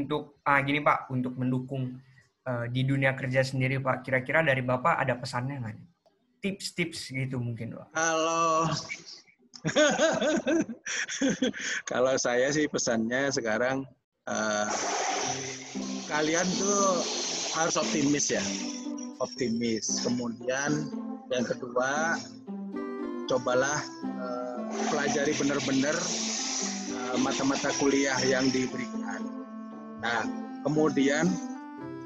untuk ah gini Pak, untuk mendukung uh, di dunia kerja sendiri Pak, kira-kira dari Bapak ada pesannya nggak? Tips-tips gitu mungkin Pak. Kalau kalau saya sih pesannya sekarang uh, kalian tuh harus optimis ya, optimis. Kemudian yang kedua cobalah uh, pelajari benar-benar mata-mata kuliah yang diberikan. Nah, kemudian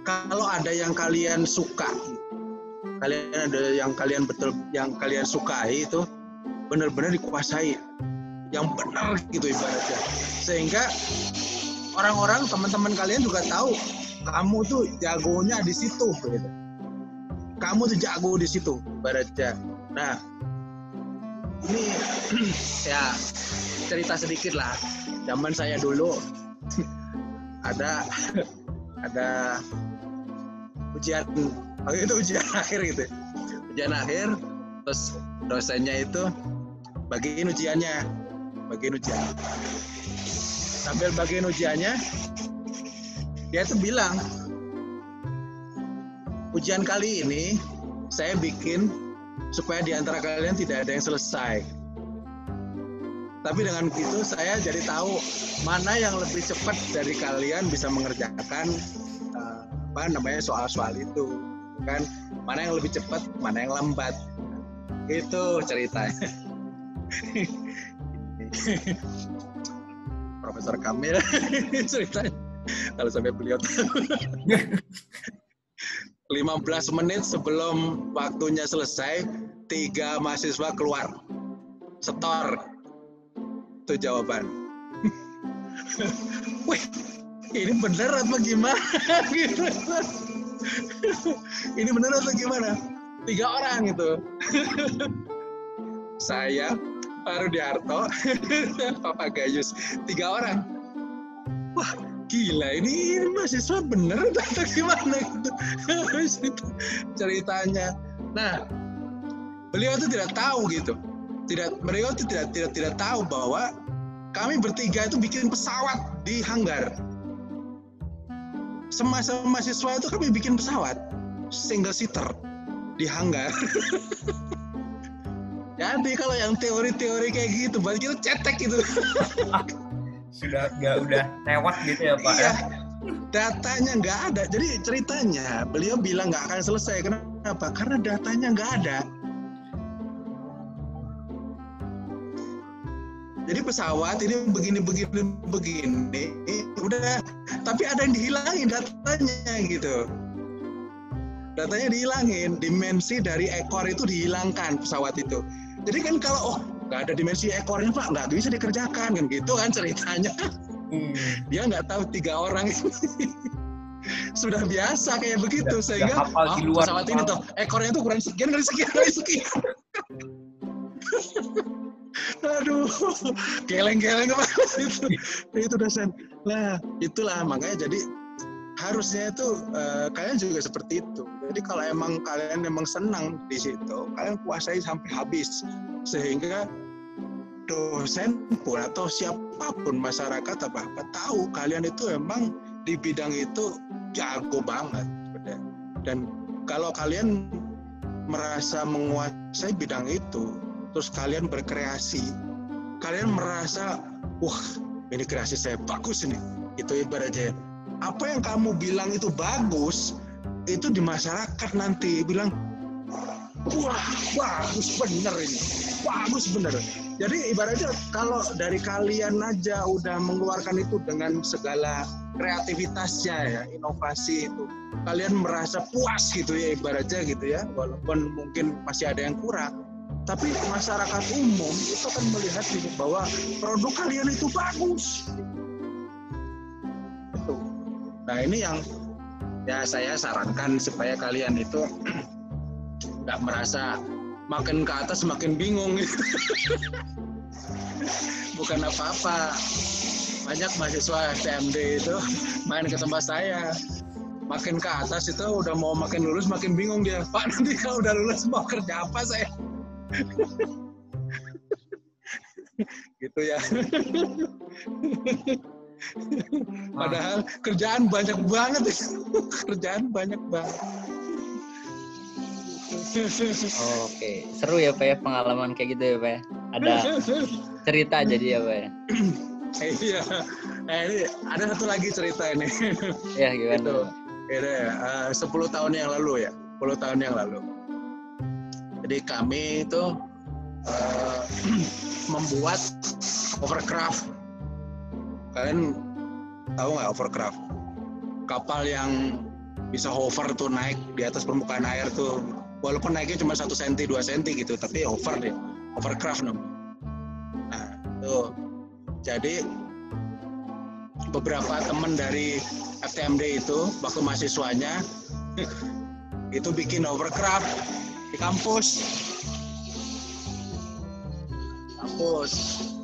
kalau ada yang kalian suka, kalian ada yang kalian betul yang kalian sukai itu benar-benar dikuasai, yang benar gitu ibaratnya. Sehingga orang-orang teman-teman kalian juga tahu kamu tuh jagonya di situ gitu. Kamu tuh jago di situ ibaratnya. Nah, ini ya cerita sedikit lah. Zaman saya dulu ada ada ujian. Waktu itu ujian akhir gitu ujian akhir terus dosennya itu bagiin ujiannya. Bagiin ujian. Sambil bagiin ujiannya dia tuh bilang ujian kali ini saya bikin supaya di antara kalian tidak ada yang selesai tapi dengan itu saya jadi tahu mana yang lebih cepat dari kalian bisa mengerjakan uh, apa namanya soal-soal itu kan? Mana yang lebih cepat mana yang lambat. Itu ceritanya. Profesor Kamil ceritanya. Kalau sampai beliau tahu. 15 menit sebelum waktunya selesai tiga mahasiswa keluar. Setor itu jawaban. Wih, ini bener apa gimana? ini bener atau gimana? Tiga orang itu. Saya, Pak Rudiarto, Papa Gayus, tiga orang. Wah, gila ini, ini mahasiswa bener atau gimana gitu. ceritanya. Nah, beliau itu tidak tahu gitu tidak mereka itu tidak tidak tidak tahu bahwa kami bertiga itu bikin pesawat di hanggar. Semasa mahasiswa itu kami bikin pesawat single seater di hanggar. Jadi kalau yang teori-teori kayak gitu, berarti kita cetek gitu. Sudah nggak udah lewat gitu ya Pak? Iya. Datanya nggak ada. Jadi ceritanya beliau bilang nggak akan selesai. Kenapa? Karena datanya nggak ada Jadi pesawat ini begini begini begini udah tapi ada yang dihilangin datanya gitu. Datanya dihilangin, dimensi dari ekor itu dihilangkan pesawat itu. Jadi kan kalau oh nggak ada dimensi ekornya pak nggak bisa dikerjakan kan gitu kan ceritanya. Hmm. Dia nggak tahu tiga orang sudah biasa kayak begitu sudah, sehingga oh, pesawat ini tuh ekornya tuh kurang sekian kali sekian kali sekian. aduh. Geleng-geleng itu? Itu dosen. Nah itulah makanya jadi harusnya itu uh, kalian juga seperti itu. Jadi kalau emang kalian emang senang di situ kalian kuasai sampai habis. Sehingga dosen pun atau siapa pun masyarakat apa apa tahu kalian itu emang di bidang itu jago banget. Dan kalau kalian merasa menguasai bidang itu terus kalian berkreasi, kalian merasa, wah ini kreasi saya bagus ini. Itu ibaratnya apa yang kamu bilang itu bagus, itu di masyarakat nanti bilang, wah bagus bener ini, bagus bener. Jadi ibaratnya kalau dari kalian aja udah mengeluarkan itu dengan segala kreativitasnya ya, inovasi itu, kalian merasa puas gitu ya ibaratnya gitu ya, walaupun mungkin masih ada yang kurang tapi masyarakat umum itu akan melihat bahwa produk kalian itu bagus. Nah ini yang ya saya sarankan supaya kalian itu nggak merasa makin ke atas makin bingung Bukan apa-apa. Banyak mahasiswa STMD itu main ke tempat saya. Makin ke atas itu udah mau makin lulus makin bingung dia. Pak nanti kalau udah lulus mau kerja apa saya? gitu ya Padahal kerjaan banyak banget. kerjaan banyak banget. Oh, Oke, okay. seru ya Pak ya pengalaman kayak gitu ya Pak ya. Ada cerita jadi ya Pak ya. Iya. Eh, ini ada satu lagi cerita ini. Ya gimana? Gitu. Ini uh, 10 tahun yang lalu ya. 10 tahun yang lalu. Jadi kami itu uh, membuat overcraft. Kalian tahu nggak overcraft? Kapal yang bisa hover tuh naik di atas permukaan air tuh. Walaupun naiknya cuma satu senti dua senti gitu tapi over deh. Overcraft namanya. Nah tuh. Jadi beberapa teman dari FTMD itu waktu mahasiswanya itu bikin overcraft di kampus. Kampus.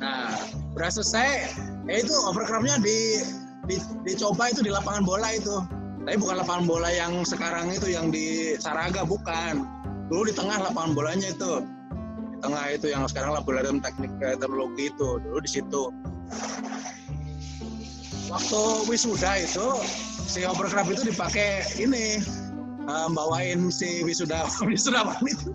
Nah berasa saya ya itu overcraftnya di, di dicoba itu di lapangan bola itu. Tapi bukan lapangan bola yang sekarang itu yang di Saraga bukan. Dulu di tengah lapangan bolanya itu. Di tengah itu yang sekarang laboratorium teknik teknologi itu. Dulu di situ. Waktu wisuda itu si overcraft itu dipakai ini um, bawain si wisuda wisudawan itu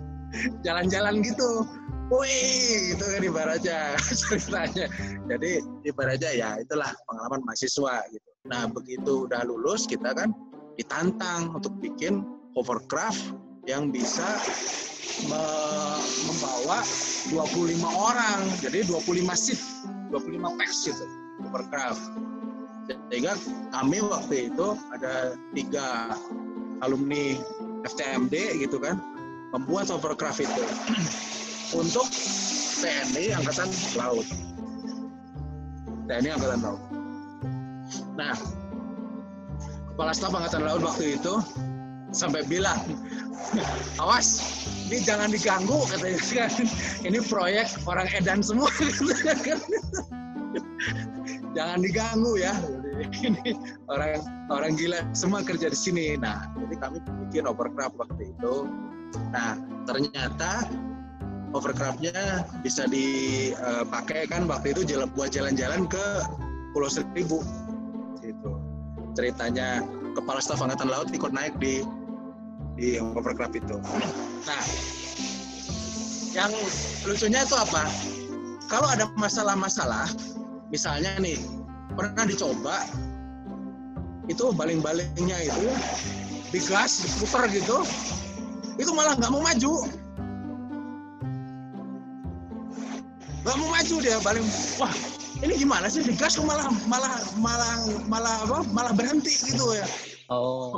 jalan-jalan gitu Wih, itu kan ibaratnya ceritanya. Jadi ibaratnya ya itulah pengalaman mahasiswa gitu. Nah begitu udah lulus kita kan ditantang untuk bikin hovercraft yang bisa me membawa 25 orang. Jadi 25 seat, 25 packs gitu hovercraft. Sehingga kami waktu itu ada tiga alumni FTMD gitu kan membuat hovercraft itu untuk TNI Angkatan Laut. TNI Angkatan Laut. Nah, Kepala Staf Angkatan Laut waktu itu sampai bilang, awas, ini jangan diganggu katanya kan. Ini proyek orang edan semua. jangan diganggu ya. Ini orang orang gila semua kerja di sini. Nah, jadi kami bikin overcraft waktu itu. Nah, ternyata overcraftnya bisa dipakai kan waktu itu jalan buat jalan-jalan ke Pulau Seribu gitu ceritanya kepala staf angkatan laut ikut naik di di overcraft itu nah yang lucunya itu apa kalau ada masalah-masalah misalnya nih pernah dicoba itu baling-balingnya itu digas diputar gitu itu malah nggak mau maju. Nggak mau maju dia paling wah ini gimana sih? Digas kok malah malah malah malah apa? Malah berhenti gitu ya. Oh.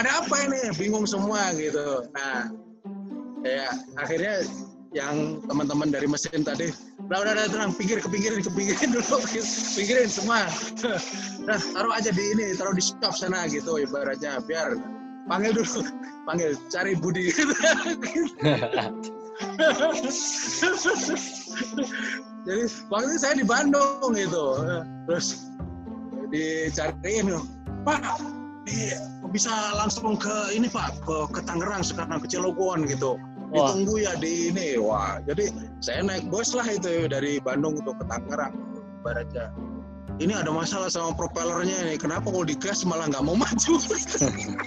Ada apa ini? Bingung semua gitu. Nah ya akhirnya yang teman-teman dari mesin tadi udah udah, udah tenang. Pinggir ke pinggirin ke pinggirin dulu pinggirin semua. Nah taruh aja di ini taruh di stop sana gitu ibaratnya biar panggil dulu. Panggil cari Budi. Jadi waktu itu saya di Bandung gitu, terus dicariin, Pak, bisa langsung ke ini Pak, ke, ke Tangerang sekarang ke Cilegon gitu. Ditunggu ya di ini, wah. Jadi saya naik bus lah itu dari Bandung untuk ke Tangerang, baratnya. Ini ada masalah sama propellernya nih. Kenapa kalau digas malah nggak mau maju?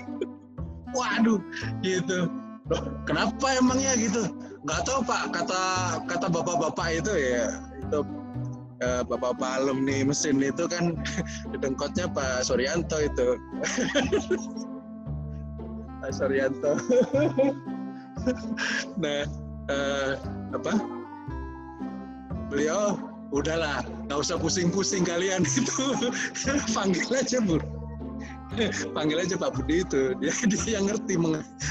Waduh, gitu. Loh, kenapa emangnya gitu? nggak tahu pak kata kata bapak-bapak itu ya itu eh, bapak-bapak alumni mesin itu kan dengkotnya Pak Suryanto itu Pak Suryanto nah eh, apa? Beliau udahlah nggak usah pusing-pusing kalian. Itu panggil aja bu. Panggil aja Pak Budi itu. Dia dia yang ngerti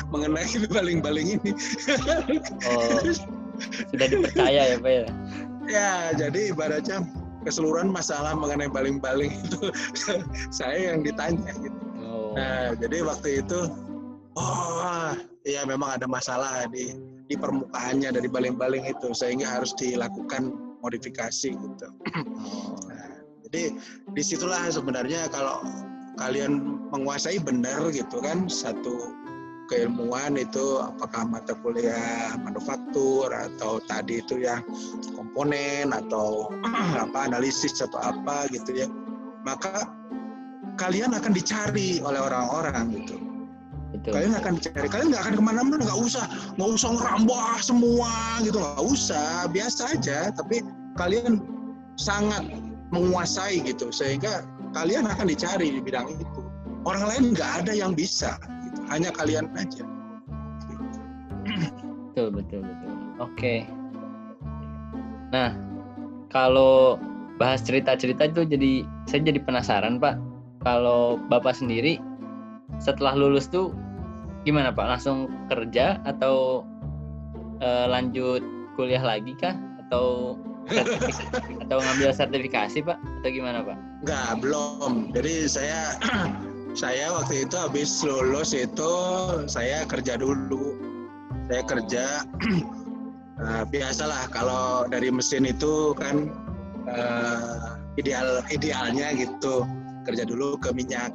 mengenai baling-baling ini. Oh sudah dipercaya ya Pak ya? Ya jadi ibaratnya keseluruhan masalah mengenai baling-baling itu saya yang ditanya gitu. Oh. nah jadi waktu itu oh ya memang ada masalah di di permukaannya dari baling-baling itu sehingga harus dilakukan modifikasi gitu. Oh. Nah, jadi di situlah sebenarnya kalau kalian menguasai benar gitu kan satu keilmuan itu apakah mata kuliah manufaktur atau tadi itu yang komponen atau apa analisis atau apa gitu ya maka kalian akan dicari oleh orang-orang gitu Betul. kalian akan dicari kalian nggak akan ke mana-mana nggak usah nggak usah ngerambah semua gitu nggak usah biasa aja tapi kalian sangat menguasai gitu sehingga kalian akan dicari di bidang itu orang lain nggak ada yang bisa gitu. hanya kalian aja Betul, betul, betul. Oke. Nah, kalau bahas cerita-cerita itu jadi saya jadi penasaran, Pak. Kalau Bapak sendiri setelah lulus tuh gimana, Pak? Langsung kerja atau eh, lanjut kuliah lagi kah atau atau ngambil sertifikasi, Pak? Atau gimana, Pak? nggak belum jadi saya saya waktu itu habis lulus itu saya kerja dulu saya kerja eh, biasalah kalau dari mesin itu kan eh, ideal idealnya gitu kerja dulu ke minyak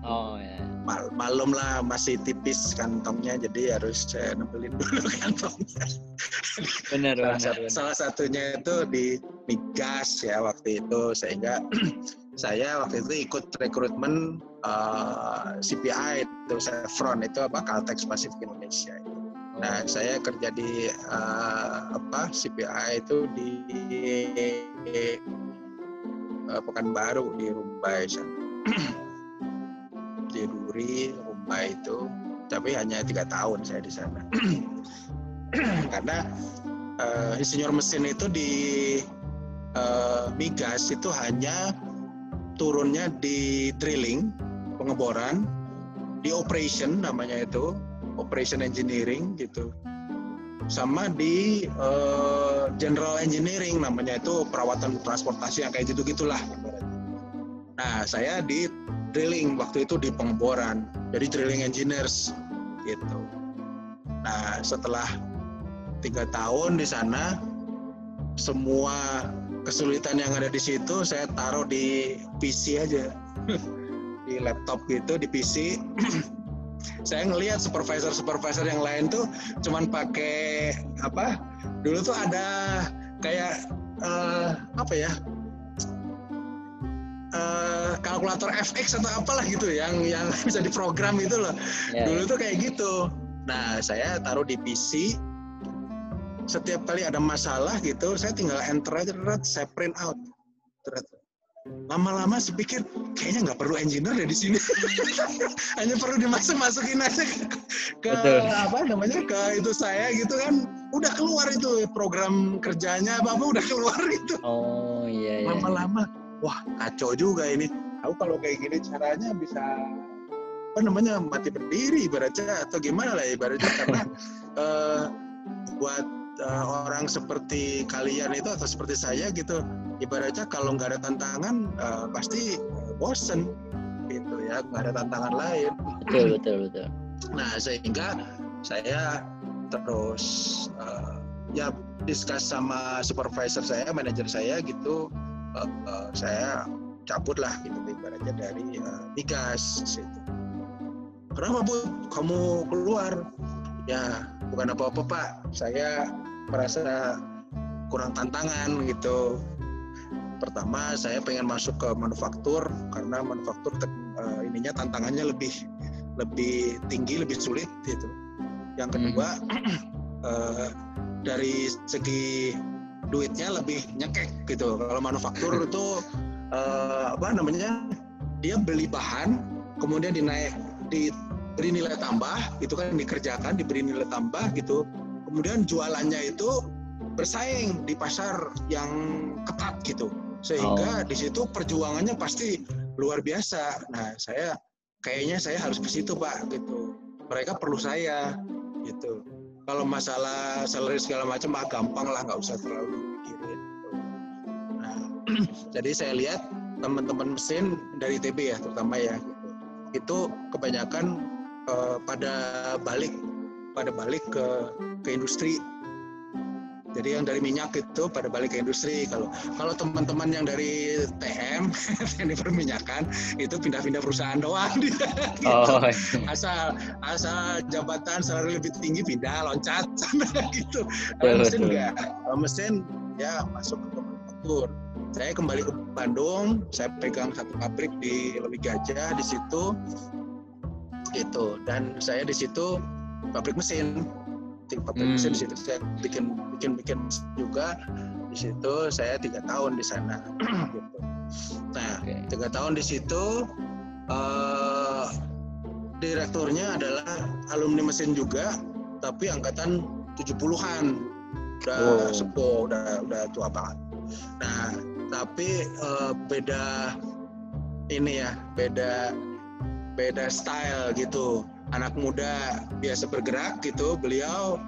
Oh ya. Mal- malum lah masih tipis kantongnya jadi harus saya nempelin dulu kantongnya Benar, salah, benar, benar. salah satunya itu di migas ya waktu itu sehingga saya waktu itu ikut rekrutmen eh, CPI itu Chevron itu apa Caltex Pacific Indonesia itu. Nah saya kerja di eh, apa CPI itu di eh, Pekanbaru di Rumbai sana. di Duri Rumbai itu tapi hanya tiga tahun saya di sana. Karena eh, insinyur mesin itu di eh, migas itu hanya turunnya di drilling pengeboran di operation namanya itu operation engineering gitu. Sama di eh, general engineering namanya itu perawatan transportasi yang kayak gitu gitulah nah saya di drilling waktu itu di pengeboran. Jadi drilling engineers gitu. Nah setelah tiga tahun di sana semua kesulitan yang ada di situ saya taruh di PC aja. Di laptop gitu di PC saya ngelihat supervisor supervisor yang lain tuh cuman pakai apa dulu tuh ada kayak eh, apa ya eh, kalkulator FX atau apalah gitu yang yang bisa diprogram itu loh. Ya, dulu tuh kayak gitu. Nah saya taruh di PC setiap kali ada masalah gitu saya tinggal enter aja saya print out. Lama-lama saya pikir kayaknya nggak perlu engineer deh di sini. Hanya perlu dimasuk masukin aja ke, ke Betul. apa namanya ke itu saya gitu kan. Udah keluar itu program kerjanya apa apa udah keluar itu. Oh iya iya. Wah kacau juga ini. Aku kalau kayak gini caranya bisa apa namanya mati berdiri ibaratnya atau gimana lah ibaratnya. Karena eh, buat eh, orang seperti kalian itu atau seperti saya gitu ibaratnya kalau nggak ada tantangan eh, pasti bosen gitu ya. Nggak ada tantangan lain. Betul betul betul. Nah, sehingga saya terus eh, ya discuss sama supervisor saya, manajer saya gitu, eh, saya cabut lah gitu ibaratnya dari eh, migas. Gitu. Kenapa bu? Kamu keluar? Ya bukan apa-apa pak. Saya merasa kurang tantangan gitu. Pertama saya pengen masuk ke manufaktur karena manufaktur eh, ininya tantangannya lebih lebih tinggi, lebih sulit gitu. Yang kedua eh, dari segi duitnya lebih nyekek gitu. Kalau manufaktur itu eh, apa namanya? Dia beli bahan, kemudian dinaik diberi nilai tambah, itu kan dikerjakan, diberi nilai tambah gitu. Kemudian jualannya itu bersaing di pasar yang ketat gitu. Sehingga di situ perjuangannya pasti luar biasa. Nah, saya kayaknya saya harus ke situ pak gitu mereka perlu saya gitu kalau masalah salary segala macam ah gampang lah nggak usah terlalu mikirin. Nah jadi saya lihat teman-teman mesin dari ITB ya terutama ya itu kebanyakan eh, pada balik pada balik ke ke industri jadi yang dari minyak itu pada balik ke industri. Kalau kalau teman-teman yang dari TM, teknik perminyakan, itu pindah-pindah perusahaan doang. Gitu. Oh Asal asal jabatan salary lebih tinggi pindah loncat gitu. Kalau mesin enggak. Mesin ya masuk ke manufaktur. Saya kembali ke Bandung, saya pegang satu pabrik di Lewi Gajah di situ, gitu. Dan saya di situ pabrik mesin, pabrik hmm. mesin di situ. Saya bikin bikin bikin juga di situ. Saya tiga tahun di sana. Gitu. Nah tiga tahun di situ uh, direkturnya adalah alumni mesin juga tapi angkatan 70-an udah oh. sepuh udah udah tua banget. Nah tapi uh, beda ini ya beda beda style gitu anak muda biasa bergerak gitu beliau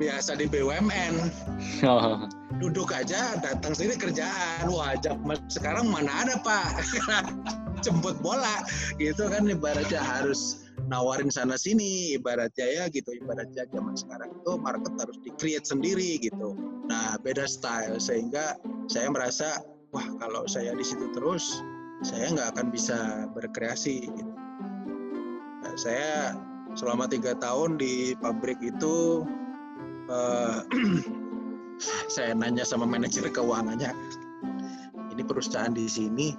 biasa di BUMN oh. duduk aja datang sini kerjaan. Wah zaman sekarang mana ada pak? Jemput bola. Gitu kan ibaratnya harus nawarin sana sini. Ibaratnya ya gitu. Ibaratnya zaman sekarang itu market harus di create sendiri gitu. Nah beda style. Sehingga saya merasa wah kalau saya di situ terus saya nggak akan bisa berkreasi gitu. Saya selama tiga tahun di pabrik itu uh, saya nanya sama manajer keuangannya ini perusahaan di sini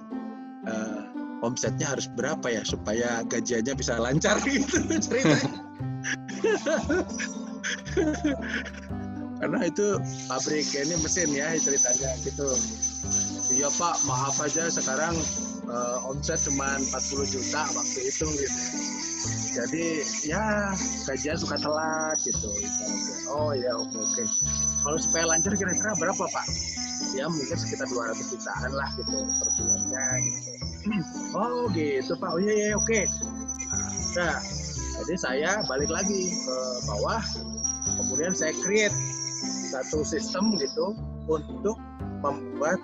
uh, omsetnya harus berapa ya supaya gajiannya bisa lancar? Gitu ceritanya. Karena itu pabrik ini mesin ya ceritanya gitu. Iya pak maaf aja sekarang uh, omset cuma 40 juta waktu itu gitu jadi ya gajian suka telat gitu oh ya oke oke. Kalau supaya lancar kira-kira berapa pak? Ya mungkin sekitar 200 jutaan lah gitu per bulannya gitu. Oh gitu pak. Oh iya iya oke. Nah jadi saya balik lagi ke bawah. Kemudian saya create satu sistem gitu untuk membuat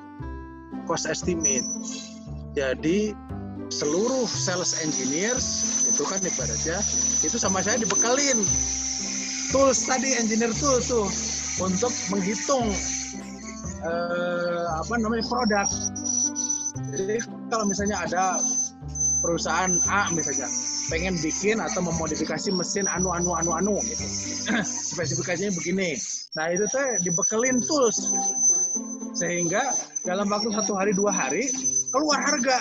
cost estimate. Jadi seluruh sales engineers itu kan ibaratnya itu sama saya dibekalin. Tools tadi engineer tool tuh untuk menghitung eh, apa namanya produk. Jadi kalau misalnya ada perusahaan A misalnya pengen bikin atau memodifikasi mesin anu anu anu anu gitu. Spesifikasinya begini. Nah itu teh dibekelin tools. Sehingga dalam waktu satu hari dua hari keluar harga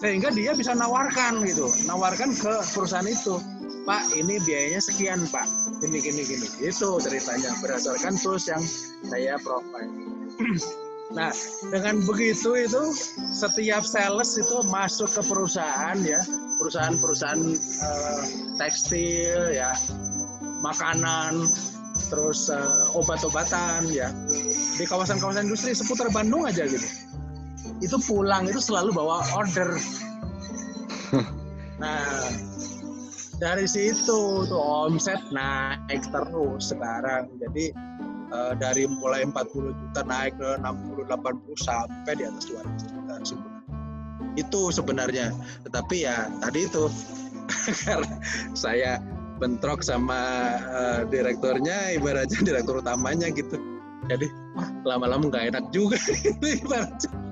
sehingga dia bisa nawarkan gitu. Nawarkan ke perusahaan itu. Pak ini biayanya sekian pak. Gini gini gini. Itu ceritanya berdasarkan tools yang saya provide. Nah dengan begitu itu setiap sales itu masuk ke perusahaan ya. Perusahaan-perusahaan uh, tekstil ya. Makanan terus uh, obat-obatan ya. Di kawasan-kawasan industri seputar Bandung aja gitu itu pulang itu selalu bawa order. Nah, dari situ tuh omset naik terus sekarang. Jadi uh, dari mulai 40 juta naik ke 60 80 sampai di atas 200 juta. Itu sebenarnya. Tetapi ya tadi itu karena saya bentrok sama uh, direkturnya ibaratnya direktur utamanya gitu. Jadi lama-lama nggak enak juga gitu ibaratnya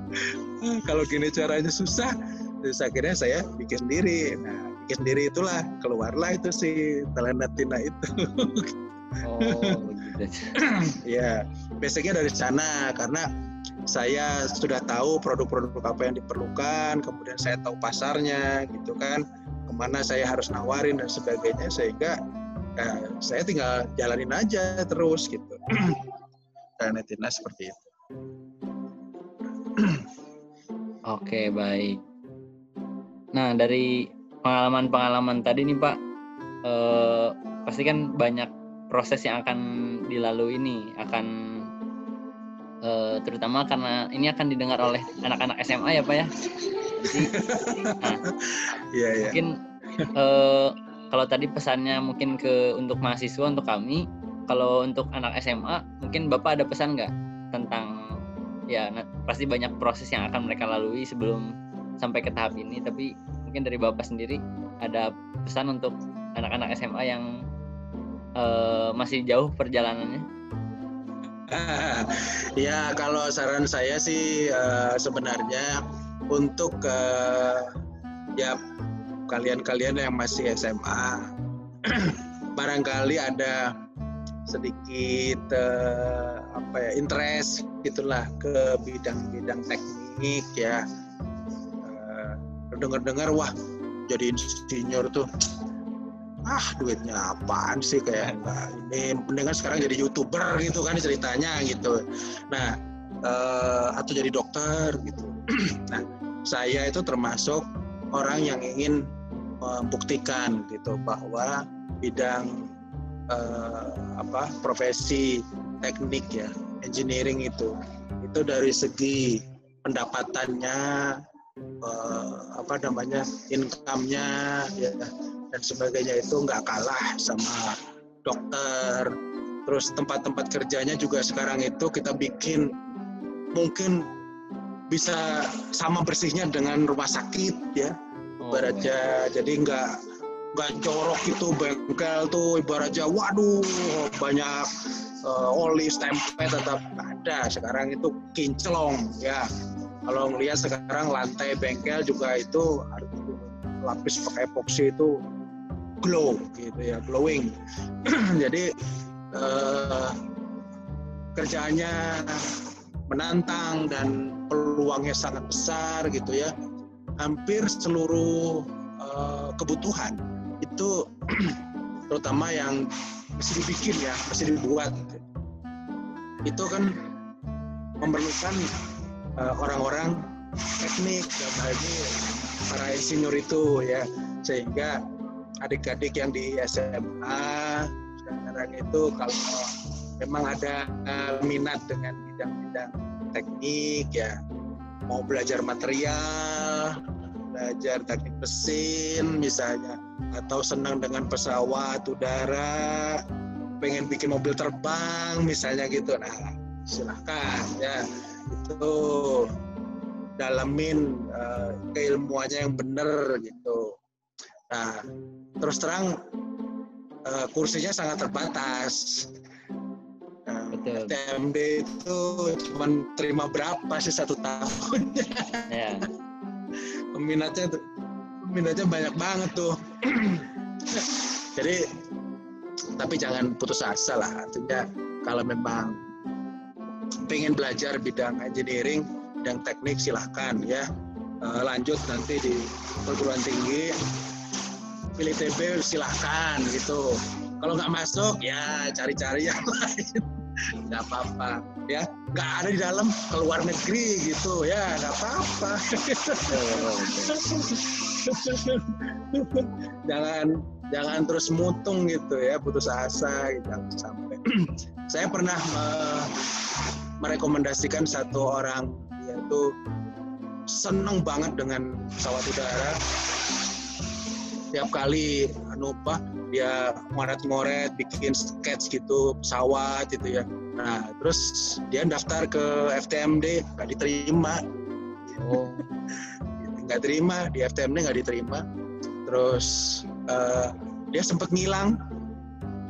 kalau gini caranya susah terus akhirnya saya bikin sendiri. Nah bikin sendiri itulah keluarlah itu si telenetina itu. Oh ya basicnya dari sana karena saya sudah tahu produk-produk apa yang diperlukan kemudian saya tahu pasarnya gitu kan. Ke mana saya harus nawarin dan sebagainya sehingga ya, saya tinggal jalanin aja terus gitu. Telenetina seperti itu Oke, baik. Nah, dari pengalaman-pengalaman tadi nih Pak, eh, pasti kan banyak proses yang akan dilalui ini, akan eh, terutama karena ini akan didengar oleh anak-anak SMA ya Pak ya. Jadi, nah, yeah, yeah. mungkin eh, kalau tadi pesannya mungkin ke untuk mahasiswa, untuk kami, kalau untuk anak SMA, mungkin Bapak ada pesan nggak tentang ya pasti banyak proses yang akan mereka lalui sebelum sampai ke tahap ini. Tapi mungkin dari bapak sendiri ada pesan untuk anak-anak SMA yang uh, masih jauh perjalanannya? Ya kalau saran saya sih uh, sebenarnya untuk uh, ya kalian-kalian yang masih SMA barangkali ada sedikit uh, apa ya interest gitulah ke bidang-bidang teknik ya. Uh, dengar-dengar wah jadi insinyur tuh ah duitnya apaan sih kayak enggak ini? Mendingan sekarang jadi youtuber gitu kan ceritanya gitu. Nah uh, atau jadi dokter gitu. Nah saya itu termasuk orang yang ingin membuktikan gitu bahwa bidang uh, apa profesi teknik ya engineering itu. Itu dari segi pendapatannya uh, apa namanya income-nya ya dan sebagainya. Itu nggak kalah sama dokter. Terus tempat-tempat kerjanya juga sekarang itu kita bikin mungkin bisa sama bersihnya dengan rumah sakit ya. Oh, ibaratnya jadi nggak nggak jorok itu bengkel tuh ibaratnya waduh banyak uh, oli stempel tetap ada. Sekarang itu kinclong ya. Kalau ngelihat sekarang lantai bengkel juga itu lapis pakai epoxy itu glow gitu ya glowing. Jadi uh, kerjaannya menantang dan peluangnya sangat besar gitu ya. Hampir seluruh uh, kebutuhan itu terutama yang mesti dibikin ya mesti dibuat. Itu kan memerlukan uh, orang-orang teknik dan ini para insinyur itu ya. Sehingga adik-adik yang di SMA sekarang itu kalau memang ada minat dengan bidang-bidang teknik ya mau belajar material belajar teknik mesin misalnya atau senang dengan pesawat udara pengen bikin mobil terbang misalnya gitu. Nah silahkan ya. Itu dalamin uh, keilmuannya yang benar gitu. Nah terus terang uh, kursinya sangat terbatas. Nah, TMD itu cuma terima berapa sih satu tahun? Ya. Peminatnya tuh peminatnya banyak banget tuh. Jadi tapi jangan putus asa lah. Artinya kalau memang pengen belajar bidang engineering bidang teknik silahkan ya. Uh, lanjut nanti di perguruan tinggi. Pilih TB silahkan gitu. Kalau nggak masuk ya cari-cari yang lain. Nggak apa-apa ya. Nggak ada di dalam keluar negeri gitu. Ya nggak apa-apa jangan jangan terus mutung gitu ya putus asa gitu sampai. Saya pernah me merekomendasikan satu orang yaitu seneng banget dengan pesawat udara. Tiap kali anu apa dia ngoret-ngoret bikin sketch gitu pesawat gitu ya. Nah terus dia daftar ke FTMD nggak diterima. Oh nggak terima di FTMD nggak diterima. Terus uh, dia sempat ngilang.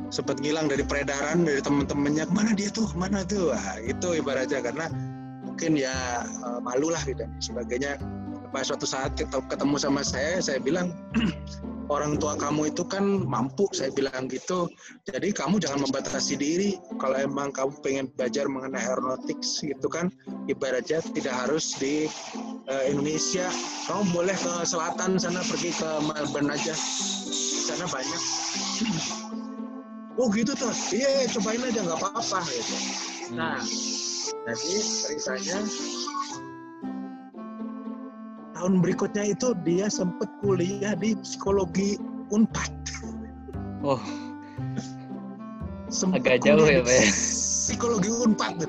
Sempat ngilang dari peredaran dari teman-temannya ke mana dia tuh? Ke mana tuh? Wah, itu ibaratnya. Karena mungkin ya uh, malu lah gitu sebagainya. Pas suatu saat ketemu sama saya saya bilang orang tua kamu itu kan mampu saya bilang gitu. Jadi kamu jangan membatasi diri. Kalau emang kamu pengen belajar mengenai aeronautics gitu kan ibaratnya tidak harus di uh, Indonesia kamu boleh ke selatan sana pergi ke Melbourne aja di sana banyak oh gitu tuh iya cobain aja nggak apa-apa gitu nah jadi ceritanya tahun berikutnya itu dia sempat kuliah di psikologi Unpad. Oh. Sempet Agak jauh ya, Pak ya? Psikologi Unpad.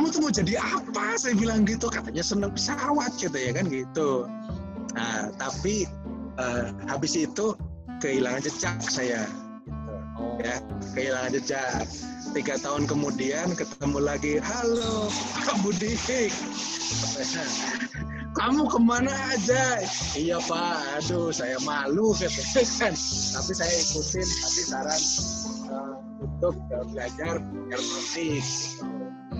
Kamu tuh mau jadi apa? Saya bilang gitu. Katanya seneng pesawat gitu ya kan gitu. Nah, tapi uh, habis itu kehilangan jejak saya. Gitu. Oh. Ya, kehilangan jejak. Tiga tahun kemudian ketemu lagi, halo Pak Budi kamu ke mana aja iya pak aduh saya malu kan tapi saya ikutin tadi saran uh, untuk uh, belajar aeronautik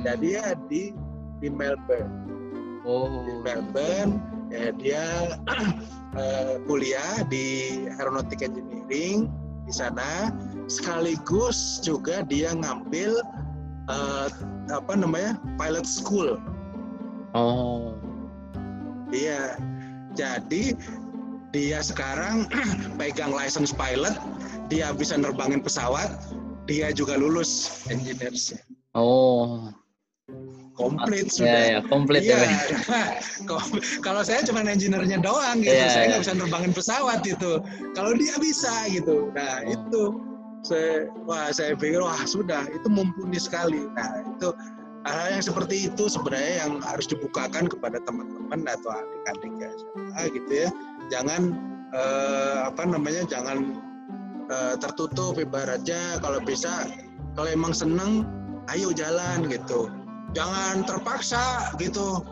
jadi ya di di Melbourne oh di Melbourne ya, dia uh, kuliah di aeronautik engineering di sana sekaligus juga dia ngambil uh, apa namanya pilot school. Oh. Iya. Jadi dia sekarang pegang license pilot, dia bisa nerbangin pesawat, dia juga lulus engineers. Oh. Komplit Ya, sudah. ya, komplit Iya. ya. Kalau saya cuma engineer-nya doang gitu, Iya, saya iya. nggak bisa nerbangin pesawat itu. Kalau dia bisa gitu, nah Oh. itu saya wah saya pikir wah sudah itu mumpuni sekali. Nah itu hal yang seperti itu sebenarnya yang harus dibukakan kepada teman-teman atau adik-adik ya SMA gitu ya. Jangan eh, apa namanya jangan eh, tertutup ibaratnya kalau bisa kalau emang seneng ayo jalan gitu jangan terpaksa gitu.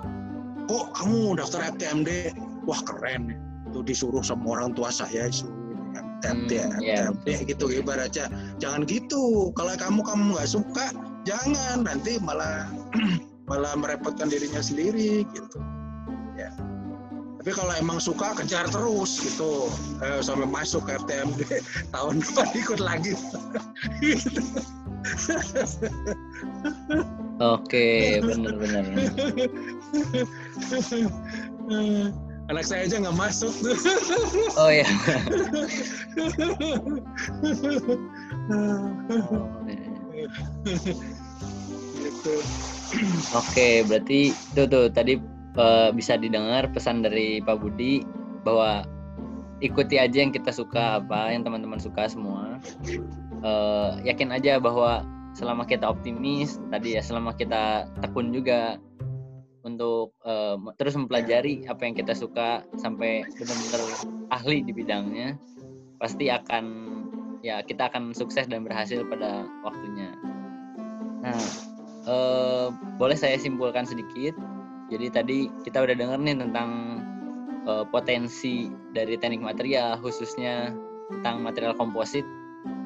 Kok kamu daftar FTMD wah keren. Itu disuruh sama orang tua saya disuruh FTMD Hmm, iya, FTMD gitu ibaratnya. Jangan gitu. Kalau kamu kamu nggak suka jangan. Nanti malah malah merepotkan dirinya sendiri gitu. Ya. Tapi kalau emang suka kejar terus gitu. Eh, sampai masuk ke FTMD tahun depan ikut lagi. Gitu. Oke, benar-benar. anak saya aja nggak masuk tuh Oh ya. gitu Oke, berarti itu tuh tadi eh, bisa didengar pesan dari Pak Budi bahwa ikuti aja yang kita suka apa yang teman-teman suka semua. Eh, yakin aja bahwa selama kita optimis tadi ya selama kita tekun juga untuk eh, terus mempelajari apa yang kita suka sampai benar-benar ahli di bidangnya pasti akan ya kita akan sukses dan berhasil pada waktunya. Nah, eh, boleh saya simpulkan sedikit. Jadi tadi kita udah denger nih tentang eh, potensi dari teknik material, khususnya tentang material komposit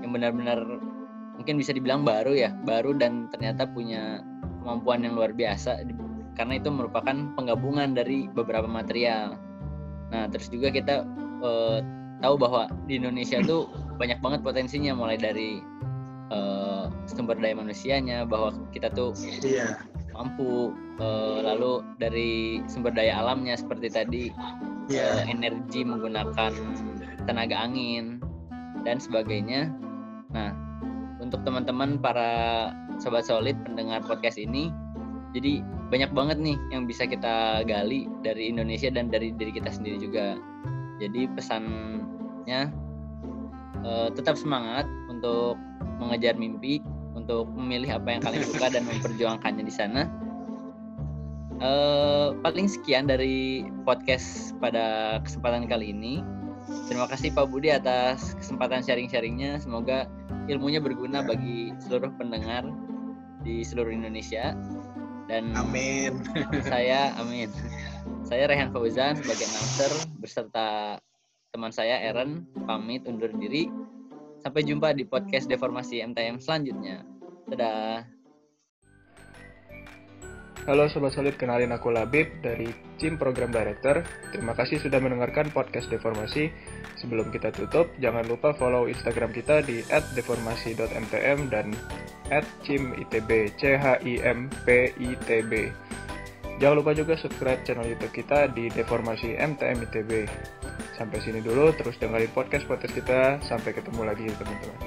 yang benar-benar mungkin bisa dibilang baru ya, baru dan ternyata punya kemampuan yang luar biasa karena itu merupakan penggabungan dari beberapa material. Nah, terus juga kita eh, tahu bahwa di Indonesia tuh banyak banget potensinya mulai dari eh, sumber daya manusianya bahwa kita tuh iya mampu eh, lalu dari sumber daya alamnya seperti tadi iya eh, energi menggunakan tenaga angin dan sebagainya. Nah, untuk teman-teman para sobat solid pendengar podcast ini, jadi banyak banget nih yang bisa kita gali dari Indonesia dan dari diri kita sendiri juga. Jadi pesannya eh, tetap semangat untuk mengejar mimpi, untuk memilih apa yang kalian suka dan memperjuangkannya di sana. Eh, paling sekian dari podcast pada kesempatan kali ini. Terima kasih Pak Budi atas kesempatan sharing-sharingnya. Semoga ilmunya berguna bagi seluruh pendengar di seluruh Indonesia. Dan amin saya, amin. Saya Rehan Fauzan sebagai announcer beserta teman saya Aaron pamit undur diri. Sampai jumpa di podcast Deformasi MTM selanjutnya. Dadah. Halo Sobat Solid, kenalin aku Labib dari tim Program Director. Terima kasih sudah mendengarkan podcast Deformasi. Sebelum kita tutup, jangan lupa follow Instagram kita di @deformasi.mtm dan @cimitb, c h i m p i t b. Jangan lupa juga subscribe channel YouTube kita di Deformasi MTM ITB. Sampai sini dulu, terus dengerin podcast-podcast kita. Sampai ketemu lagi teman-teman.